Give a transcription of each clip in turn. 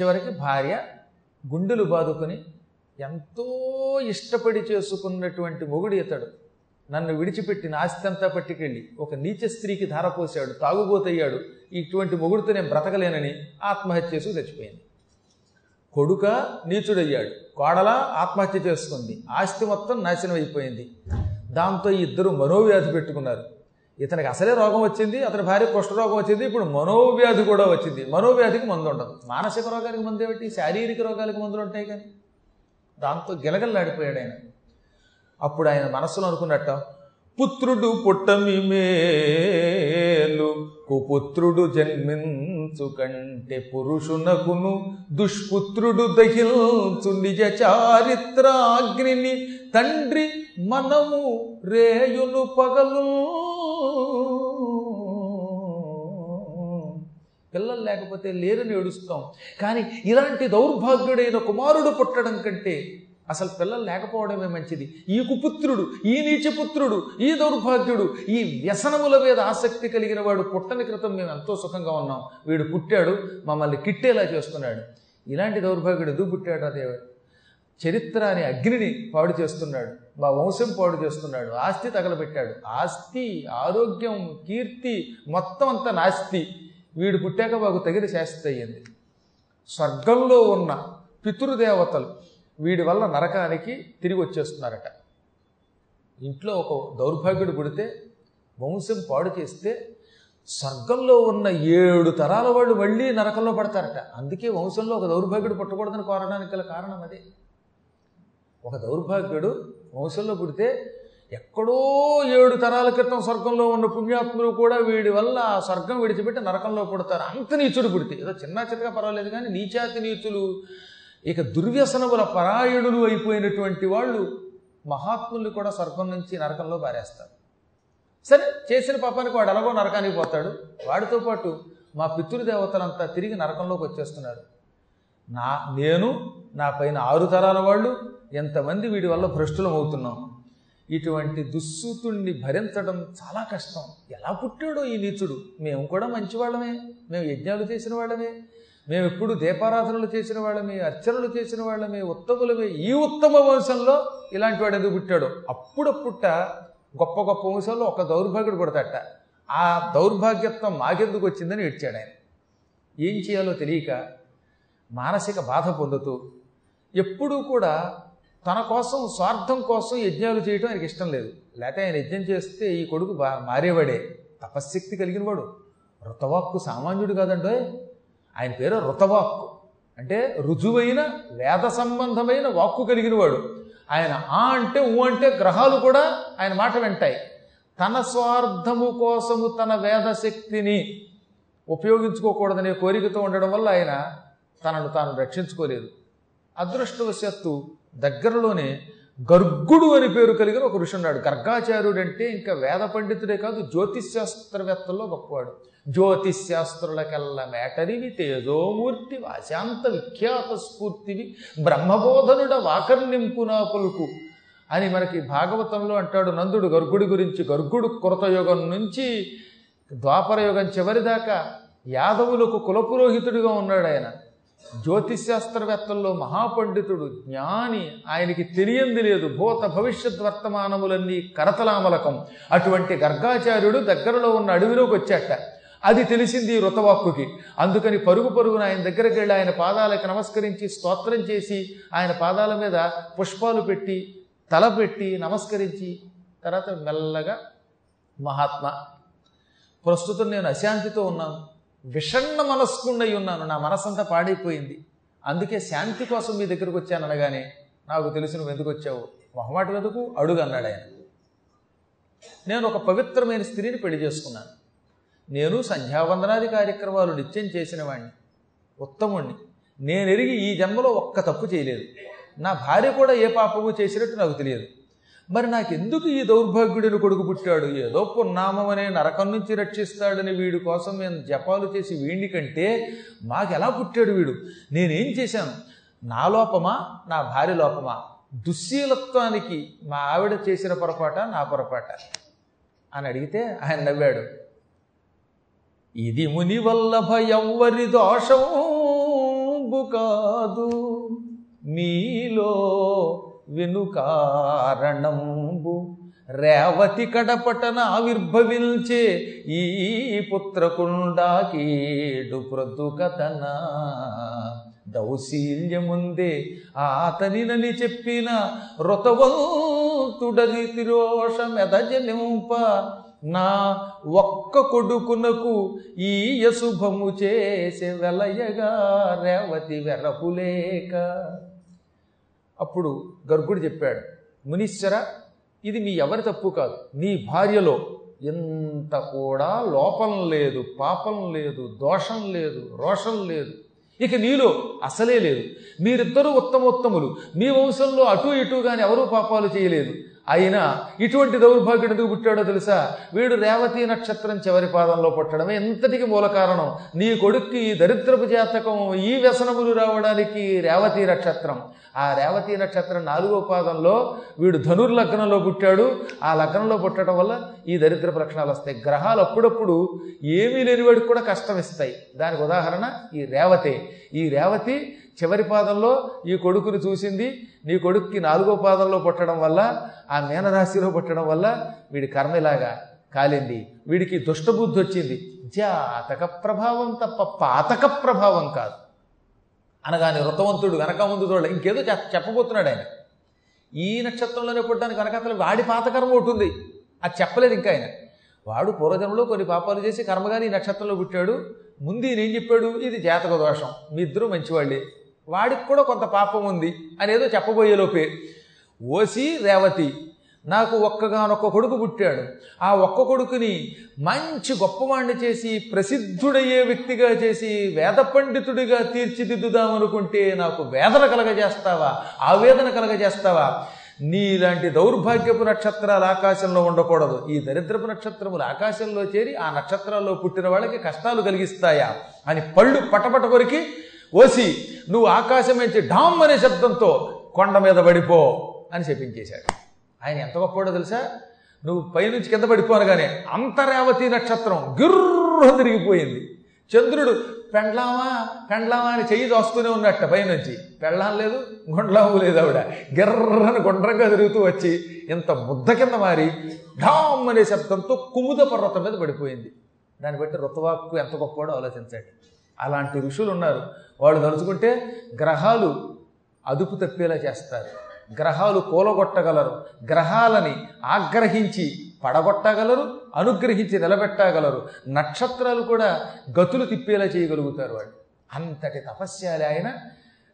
చివరికి భార్య గుండెలు బాదుకొని ఎంతో ఇష్టపడి చేసుకున్నటువంటి మొగుడు ఇతడు. నన్ను విడిచిపెట్టిన ఆస్తి అంతా పట్టుకెళ్ళి ఒక నీచ స్త్రీకి ధారపోసాడు తాగుబోతయ్యాడు. ఇటువంటి మొగుడుతో నేను బ్రతకలేనని ఆత్మహత్య చేసి చచ్చిపోయింది. కొడుక నీచుడయ్యాడు. కోడల ఆత్మహత్య చేసుకుంది. ఆస్తి మొత్తం నాశనం అయిపోయింది. దాంతో ఇద్దరు మనోవ్యాధి పెట్టుకున్నారు. ఇతనికి అసలే రోగం వచ్చింది అతని భార్య కుష్ఠరోగం వచ్చింది ఇప్పుడు మనోవ్యాధి కూడా వచ్చింది. మనోవ్యాధికి మందు ఉండదు మానసిక రోగానికి మందు ఏమిటి? శారీరక రోగాలకు మందులు ఉంటాయి కానీ. దాంతో గిలగల్లాడిపోయాడు ఆయన. అప్పుడు ఆయన మనస్సులో అనుకున్నట్ట పుత్రుడు పుట్టమి మేలు కుపుత్రుడు జన్మించు కంటే పురుషునకును దుష్పుత్రుడు దహిల్చు నిజ చారిత్రాగ్నిని తండ్రి మనము రేయును పగలు పిల్లలు లేకపోతే లేరని ఏడుస్తాం. కానీ ఇలాంటి దౌర్భాగ్యుడైన కుమారుడు పుట్టడం కంటే అసలు పిల్లలు లేకపోవడమే మంచిది. ఈ కుపుత్రుడు ఈ నీచపుత్రుడు ఈ దౌర్భాగ్యుడు ఈ వ్యసనముల మీద ఆసక్తి కలిగిన వాడు పుట్టని క్రితం మేము ఎంతో సుఖంగా ఉన్నాం. వీడు పుట్టాడు మమ్మల్ని కిట్టేలా చేస్తున్నాడు. ఇలాంటి దౌర్భాగ్యుడు ఎందుకు పుట్టాడు దేవుడు? చరిత్ర అనే అగ్నిని పాడు చేస్తున్నాడు. మా వంశం పాడు చేస్తున్నాడు. ఆస్తి తగలబెట్టాడు. ఆస్తి ఆరోగ్యం కీర్తి మొత్తం అంతా నాస్తి. వీడు పుట్టాక మాకు తగిన శాస్తి అయ్యింది. స్వర్గంలో ఉన్న పితృదేవతలు వీడి వల్ల నరకానికి తిరిగి వచ్చేస్తున్నారట. ఇంట్లో ఒక దౌర్భాగ్యుడు పుడితే వంశం పాడు చేస్తే స్వర్గంలో ఉన్న ఏడు తరాల వాళ్ళు మళ్ళీ నరకంలో పడతారట. అందుకే వంశంలో ఒక దౌర్భాగ్యుడు పుట్టకూడదని కోరడానికి గల కారణం అదే. ఒక దౌర్భాగ్యుడు వంశంలో పుడితే ఎక్కడో ఏడు తరాల క్రితం స్వర్గంలో ఉన్న పుణ్యాత్ములు కూడా వీడి వల్ల ఆ స్వర్గం విడిచిపెట్టి నరకంలో పుడతారు. అంత నీచుడు పుడితే ఏదో చిన్న చిన్నగా పర్వాలేదు కానీ నీచాతి నీచులు ఇక దుర్వ్యసనముల పరాయణులు అయిపోయినటువంటి వాళ్ళు మహాత్ముల్ని కూడా స్వర్గం నుంచి నరకంలో పారేస్తారు. సరే చేసిన పాపానికి వాడు ఎలాగో నరకానికి పోతాడు. వాడితో పాటు మా పితృదేవతలంతా తిరిగి నరకంలోకి వచ్చేస్తున్నారు. నా నేను నా పైన ఆరు తరాల వాళ్ళు ఎంతమంది వీడి వల్ల భ్రష్టులం అవుతున్నాం? ఇటువంటి దుస్సూతుణ్ణి భరించడం చాలా కష్టం. ఎలా పుట్టాడో ఈ నీచుడు? మేము కూడా మంచివాళ్ళమే. మేము యజ్ఞాలు చేసిన వాళ్ళమే. మేము ఎప్పుడు దీపారాధనలు చేసిన వాళ్ళమే అర్చనలు చేసిన వాళ్ళమే ఉత్తములమే. ఈ ఉత్తమ వంశంలో ఇలాంటి వాడు ఎందుకు పుట్టాడు? అప్పుడప్పుట గొప్ప గొప్ప వంశంలో ఒక దౌర్భాగ్యుడు పుడతట ఆ దౌర్భాగ్యత్వం మాకెందుకు వచ్చిందని ఏడ్చాడు ఆయన. ఏం చేయాలో తెలియక మానసిక బాధ పొందుతూ ఎప్పుడూ కూడా తన కోసం స్వార్థం కోసం యజ్ఞాలు చేయటం ఆయనకి ఇష్టం లేదు. లేకపోతే ఆయన యజ్ఞం చేస్తే ఈ కొడుకు బా మారేవాడే. తపశ్శక్తి కలిగిన వాడు. సామాన్యుడు కాదండో ఆయన పేరు రుతవాక్కు అంటే రుజువైన వేద సంబంధమైన వాక్కు కలిగిన వాడు. ఆయన ఆ అంటే ఊ అంటే గ్రహాలు కూడా ఆయన మాట వింటాయి. తన స్వార్థము కోసము తన వేదశక్తిని ఉపయోగించుకోకూడదనే కోరికతో ఉండడం వల్ల ఆయన తనను తాను రక్షించుకోలేదు. అదృష్టవశాత్తు దగ్గరలోనే గర్గుడు అని పేరు కలిగిన ఒక ఋషి ఉన్నాడు. గర్గాచార్యుడు అంటే ఇంకా వేద పండితుడే కాదు జ్యోతిశాస్త్రవేత్తల్లో గొప్పవాడు. జ్యోతిశాస్త్రులకెల్ల మేటరివి తేజోమూర్తి వాశాంత విఖ్యాత స్ఫూర్తివి బ్రహ్మబోధనుడ వాకర్నింపు నా పలుకు అని మనకి భాగవతంలో అంటాడు నందుడు గర్గుడి గురించి. గర్గుడు కృతయుగం నుంచి ద్వాపరయుగం చివరిదాకా యాదవులకు కులపురోహితుడిగా ఉన్నాడు ఆయన జ్యోతిశాస్త్రవేత్తల్లో మహాపండితుడు జ్ఞాని. ఆయనకి తెలియంది లేదు. భూత భవిష్యత్ వర్తమానములన్నీ కరతలామలకం. అటువంటి గర్గాచార్యుడు దగ్గరలో ఉన్న అడవిలోకి వచ్చాట. అది తెలిసింది ఈ అందుకని పరుగు పరుగున ఆయన దగ్గరికి వెళ్ళి ఆయన పాదాలకు నమస్కరించి స్తోత్రం చేసి ఆయన పాదాల మీద పుష్పాలు పెట్టి తల పెట్టి నమస్కరించి తర్వాత మెల్లగా మహాత్మ ప్రస్తుతం నేను అశాంతితో ఉన్నాను. విషణ్ణ మనస్కుండై ఉన్నాను. నా మనసంతా పాడైపోయింది. అందుకే శాంతి కోసం మీ దగ్గరకు వచ్చాను అనగానే నాకు తెలిసి నువ్వు ఎందుకు వచ్చావు? మొహమాట ఎందుకు? అడుగు అన్నాడు ఆయన. నేను ఒక పవిత్రమైన స్త్రీని పెళ్ళి చేసుకున్నాను. నేను సంధ్యావందనాది కార్యక్రమాలు నిత్యం చేసిన వాడిని ఉత్తముణ్ణి. నేను ఎరిగి ఈ జన్మలో ఒక్క తప్పు చేయలేదు. నా భార్య కూడా ఏ పాపము చేసినట్టు నాకు తెలియదు. మరి నాకెందుకు ఈ దౌర్భాగ్యుడిని కొడుకు పుట్టాడు? ఏదో పున్నామం నరకం నుంచి రక్షిస్తాడని వీడి కోసం నేను జపాలు చేసి వీడిని కంటే మాకెలా పుట్టాడు వీడు? నేనేం చేశాను? నా లోపమా? నా భార్య లోపమా? దుశ్శీలత్వానికి మా ఆవిడ చేసిన పొరపాట నా పొరపాట? అని అడిగితే ఆయన నవ్వాడు. ఇది ముని వల్లభ ఎవ్వరి దోషం కాదు మీలో వెనుకారణంబు. రేవతి కడపటన ఆవిర్భవించే ఈ పుత్రకుండాకీడు ప్రతుకతన. దౌశీల్యముందే ఆతనినని చెప్పిన రుతవంతుడని తిరోషమెదజనింప నా ఒక్క కొడుకునకు ఈ యశుభము చేసే వెలయగా రేవతి వెరపులేక. అప్పుడు గర్గుడు చెప్పాడు మునీశ్వర ఇది మీ ఎవరి తప్పు కాదు. నీ భార్యలో ఎంత కూడా లోపం లేదు పాపం లేదు దోషం లేదు రోషం లేదు. ఇక నీలో అసలే లేదు. మీరిద్దరూ ఉత్తమోత్తములు. మీ వంశంలో అటు ఇటుగాని కానీ ఎవరూ పాపాలు చేయలేదు. అయినా ఇటువంటి దౌర్భాగ్యుడు ఎందుకు పుట్టాడో తెలుసా? వీడు రేవతి నక్షత్రం చివరి పాదంలో పుట్టడమే ఎంతటికి మూల కారణం. నీ కొడుక్కి ఈ దరిద్రపు జాతకం ఈ వ్యసనములు రావడానికి రేవతి నక్షత్రం. ఆ రేవతి నక్షత్రం నాలుగో పాదంలో వీడు ధనుర్లగ్నంలో పుట్టాడు. ఆ లగ్నంలో పుట్టడం వల్ల ఈ దరిద్రపు లక్షణాలు వస్తాయి. గ్రహాలు అప్పుడప్పుడు ఏమీ లేనివాడికి కూడా కష్టం ఇస్తాయి. దానికి ఉదాహరణ ఈ రేవతే. ఈ రేవతి చివరి పాదంలో ఈ కొడుకుని చూసింది. నీ కొడుక్కి నాలుగో పాదంలో పుట్టడం వల్ల ఆ మీనరాశిలో పుట్టడం వల్ల వీడి కర్మ ఇలాగా కాలింది. వీడికి దుష్టబుద్ధి వచ్చింది. జాతక ప్రభావం తప్ప పాతక ప్రభావం కాదు. అనగానే వృతవంతుడు వెనక ముందు చూడ ఇంకేదో చెప్పబోతున్నాడు ఆయన. ఈ నక్షత్రంలోనే పుట్టడానికి వెనకతలు వాడి పాతకర్మ ఒకటి ఉంది. అది చెప్పలేదు ఇంకా ఆయన. వాడు పూర్వజన్మలో కొన్ని పాపాలు చేసి కర్మగాని ఈ నక్షత్రంలో పుట్టాడు. ముందు ఈయన ఏం చెప్పాడు? ఇది జాతక దోషం. మీ ఇద్దరు మంచివాళ్ళే. వాడికి కూడా కొంత పాపం ఉంది అనేదో చెప్పబోయే లోపే. ఓసి రేవతి. నాకు ఒక్కగానొక్క కొడుకు పుట్టాడు. ఆ ఒక్క కొడుకుని మంచి గొప్పవాణ్ణి చేసి ప్రసిద్ధుడయ్యే వ్యక్తిగా చేసి వేద పండితుడిగా తీర్చిదిద్దుదామనుకుంటే నాకు వేదన కలగజేస్తావా? ఆవేదన కలగజేస్తావా? నీలాంటి దౌర్భాగ్యపు నక్షత్రాలు ఆకాశంలో ఉండకూడదు. ఈ దరిద్రపు నక్షత్రములు ఆకాశంలో చేరి ఆ నక్షత్రాల్లో పుట్టిన వాళ్ళకి కష్టాలు కలిగిస్తాయా? అని పళ్ళు పటపట కొరికి ఓసి నువ్వు ఆకాశం నుంచి ఢామ్ అనే శబ్దంతో కొండ మీద పడిపో అని చెప్పించేశాడు. ఆయన ఎంత గొప్పవాడో తెలుసా? నువ్వు పైనుంచి కింద పడిపోనగానే అంతరేవతి నక్షత్రం గిర్రు తిరిగిపోయింది. చంద్రుడు పెండ్లామా పెండ్లామా అని చెయ్యి దోస్తూనే ఉన్నట్ట పైనుంచి. పెళ్ళాం లేదు గుండ్లాము లేదు ఆవిడ. గిర్రని గుండ్రంగా తిరుగుతూ వచ్చి ఇంత ముద్ద కింద మారి ఢామ్ అనే శబ్దంతో కుముద పర్వతం మీద పడిపోయింది. దాన్ని బట్టి ఋతవాక్కు ఎంత గొప్పవాడో ఆలోచించండి. అలాంటి ఋషులు ఉన్నారు. వాళ్ళు తలుచుకుంటే గ్రహాలు అదుపు తప్పేలా చేస్తారు. గ్రహాలు కూలగొట్టగలరు. గ్రహాలని ఆగ్రహించి పడగొట్టగలరు అనుగ్రహించి నిలబెట్టగలరు. నక్షత్రాలు కూడా గతులు తిప్పేలా చేయగలుగుతారు వాళ్ళు. అంతటి తపస్యాలి ఆయన.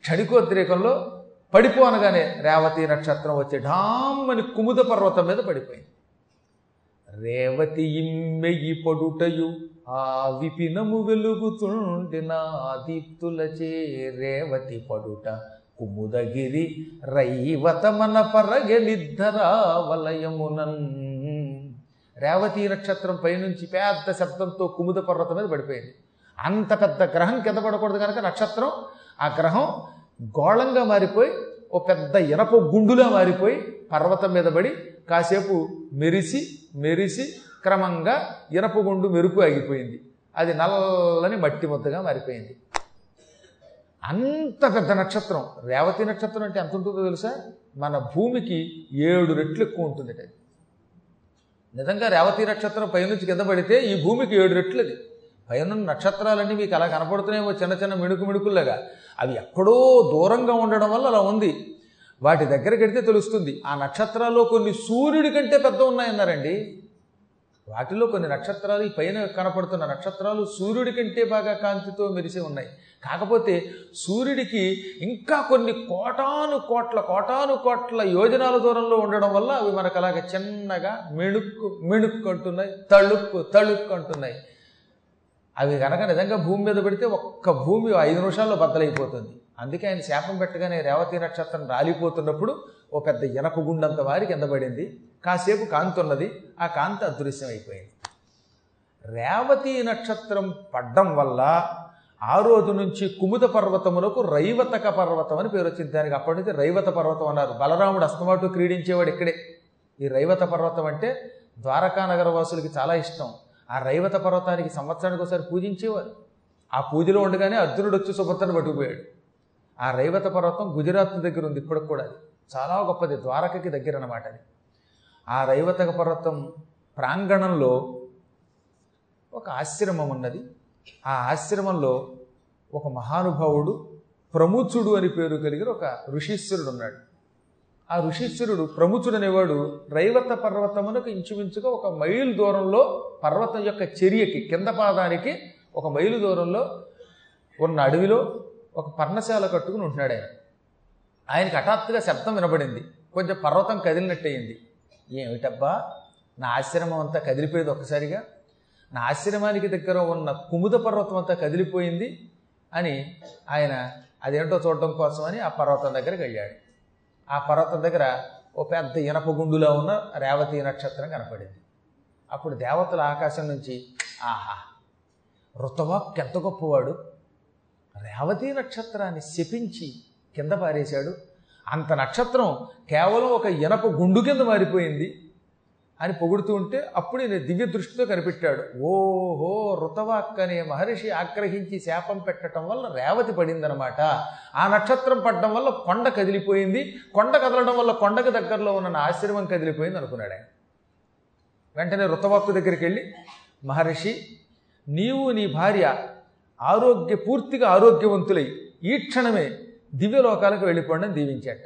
క్షణికోద్రేకంలో పడిపోనగానే రేవతి నక్షత్రం వచ్చి ఢామ్మని కుముద పర్వతం మీద పడిపోయింది. రేవతి ఇమ్మెయి పడుటయు ఆ విపినము వెలుగుతుండిన దీప్తులచే రేవతి పడుట. కుముదగిరి రైవతమన పరగనిద్దరావలయమునన్ రేవతి నక్షత్రం పైనుంచి పెద్ద శబ్దంతో కుముద పర్వతం మీద పడిపోయింది. అంత పెద్ద గ్రహం కింద పడకూడదు కనుక నక్షత్రం ఆ గ్రహం గోళంగా మారిపోయి ఓ పెద్ద ఇనప గుండులా మారిపోయి పర్వతం మీద పడి కాసేపు మెరిసి మెరిసి క్రమంగా ఇనప గుండు మెరుపు ఆగిపోయింది. అది నల్లని మట్టి ముద్దగా మారిపోయింది. అంత పెద్ద నక్షత్రం. రేవతి నక్షత్రం అంటే ఎంత ఉంటుందో తెలుసా? మన భూమికి ఏడు రెట్లు ఎక్కువ ఉంటుంది అది నిజంగా రేవతి నక్షత్రం పైనుంచి కింద పడితే ఈ భూమికి ఏడు రెట్లు అది. పైన నక్షత్రాలన్నీ మీకు అలా కనపడుతున్నాయో చిన్న చిన్న మిణుకు మిణుకుల్లాగా. అవి ఎక్కడో దూరంగా ఉండడం వల్ల అలా ఉంది. వాటి దగ్గరకెడితే తెలుస్తుంది. ఆ నక్షత్రాల్లో కొన్ని సూర్యుడి కంటే పెద్ద ఉన్నాయన్నారండి. వాటిలో కొన్ని నక్షత్రాలు ఈ పైన కనపడుతున్న నక్షత్రాలు సూర్యుడి కంటే బాగా కాంతితో మెరిసి ఉన్నాయి. కాకపోతే సూర్యుడికి ఇంకా కొన్ని కోటాను కోట్ల కోటాను కోట్ల యోజనాల దూరంలో ఉండడం వల్ల అవి మనకు అలాగ చిన్నగా మెణుక్కు మెణుక్కు అంటున్నాయి తళుక్కు తళుక్కు అంటున్నాయి. అవి కనుక నిజంగా భూమి మీద పెడితే ఒక్క భూమి ఐదు నిమిషాల్లో బద్దలైపోతుంది. అందుకే ఆయన శాపం పెట్టగానే రేవతి నక్షత్రం రాలిపోతున్నప్పుడు ఓ పెద్ద ఇనప గుండంత వారి కింద పడింది. కాసేపు కాంతి ఉన్నది ఆ కాంతి అదృశ్యం అయిపోయింది రేవతి నక్షత్రం పడ్డం వల్ల ఆ రోజు నుంచి కుముద పర్వతములకు రైవతక పర్వతం అని పేరు వచ్చింది. దానికి అప్పటి నుంచి రైవత పర్వతం అన్నారు. బలరాముడు అస్తమాటు క్రీడించేవాడు ఇక్కడే. ఈ రైవత పర్వతం అంటే ద్వారకా నగర వాసులకి చాలా ఇష్టం. ఆ రైవత పర్వతానికి సంవత్సరానికి ఒకసారి పూజించేవారు. ఆ పూజలో ఉండగానే అర్జునుడు వచ్చి సుభద్రను పట్టుకుపోయాడు. ఆ రైవత పర్వతం గుజరాత్ దగ్గర ఉంది. ఇప్పటికి కూడా అది. చాలా గొప్పది. ద్వారకకి దగ్గర అన్నమాట అది. ఆ రైవతక పర్వతం ప్రాంగణంలో ఒక ఆశ్రమం ఉన్నది. ఆ ఆశ్రమంలో ఒక మహానుభావుడు ప్రముచుడు అని పేరు కలిగిన ఒక ఋషీశ్వరుడు ఉన్నాడు. ఆ ఋషీశ్వరుడు ప్రముచుడు అనేవాడు రైవత పర్వతమునకు ఇంచుమించుగా ఒక మైలు దూరంలో పర్వతం యొక్క చర్యకి కింద పాదానికి ఒక మైలు దూరంలో ఉన్న అడవిలో ఒక పర్ణశాల కట్టుకుని ఉంటున్నాడు ఆయన. ఆయనకి హఠాత్తుగా శబ్దం వినబడింది. కొంచెం పర్వతం కదిలినట్టయింది. ఏమిటబ్బా? నా ఆశ్రమం అంతా కదిలిపోయేది ఒక్కసారిగా. నా ఆశ్రమానికి దగ్గర ఉన్న కుముద పర్వతం అంతా కదిలిపోయింది అని ఆయన అదేంటో చూడడం కోసమని ఆ పర్వతం దగ్గరికి వెళ్ళాడు. ఆ పర్వతం దగ్గర ఓ పెద్ద ఇనప గుండులో ఉన్న రేవతి నక్షత్రం కనపడింది. అప్పుడు దేవతల ఆకాశం నుంచి ఆహా ఋతవాక్ ఎంత గొప్పవాడు. రేవతి నక్షత్రాన్ని శపించి కింద పారేశాడు. అంత నక్షత్రం కేవలం ఒక ఇనప గుండు కింద మారిపోయింది అని పొగుడుతూ ఉంటే అప్పుడు నేను దివ్య దృష్టితో కనిపెట్టాడు. ఓహో రుతవాక్ అనే మహర్షి ఆగ్రహించి శాపం పెట్టడం వల్ల రేవతి పడిందనమాట ఆ నక్షత్రం పడడం వల్ల కొండ కదిలిపోయింది. కొండ కదలడం వల్ల కొండకు దగ్గరలో ఉన్న నా ఆశ్రమం కదిలిపోయింది అనుకున్నాడు ఆయన. వెంటనే రుతవాక్కు దగ్గరికి వెళ్ళి మహర్షి నీవు నీ భార్య ఆరోగ్య పూర్తిగా ఆరోగ్యవంతులై ఈ క్షణమే దివ్యలోకాలకు వెళ్ళిపోండి అని దీవించాట.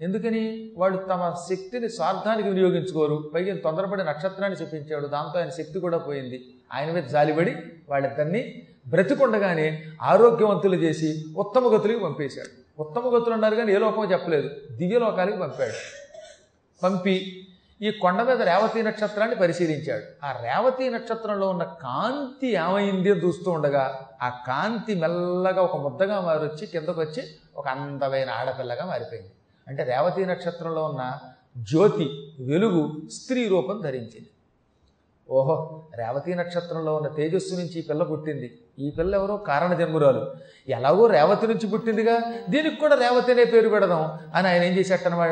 ఎందుకని? వాళ్ళు తమ శక్తిని స్వార్థానికి వినియోగించుకోరు. పైగా తొందరపడి నక్షత్రాన్ని చూపించాడు. దాంతో ఆయన శక్తి కూడా పోయింది. ఆయన మీద జాలిపడి వాళ్ళిద్దరినీ బ్రతికుండగానే ఆరోగ్యవంతులు చేసి ఉత్తమ గతులకి పంపేశాడు. ఉత్తమ గతులు అన్నారు కానీ ఏ లోకమో చెప్పలేదు. దివ్యలోకాలకి పంపాడు. పంపి ఈ కొండ మీద రేవతి నక్షత్రాన్ని పరిశీలించాడు. ఆ రేవతి నక్షత్రంలో ఉన్న కాంతి ఏమైంది అని చూస్తూ ఉండగా ఆ కాంతి మెల్లగా ఒక ముద్దగా మారొచ్చి కిందకు వచ్చి ఒక అందమైన ఆడపిల్లగా మారిపోయింది. అంటే రేవతి నక్షత్రంలో ఉన్న జ్యోతి వెలుగు స్త్రీ రూపం ధరించింది. ఓహో రేవతి నక్షత్రంలో ఉన్న తేజస్సు నుంచి ఈ పిల్ల పుట్టింది. ఈ పిల్ల ఎవరో కారణ జన్మురాలు. ఎలాగో రేవతి నుంచి పుట్టిందిగా దీనికి కూడా రేవతి అనే పేరు పెడదాం అని ఆయన ఏం చేసేటనమాట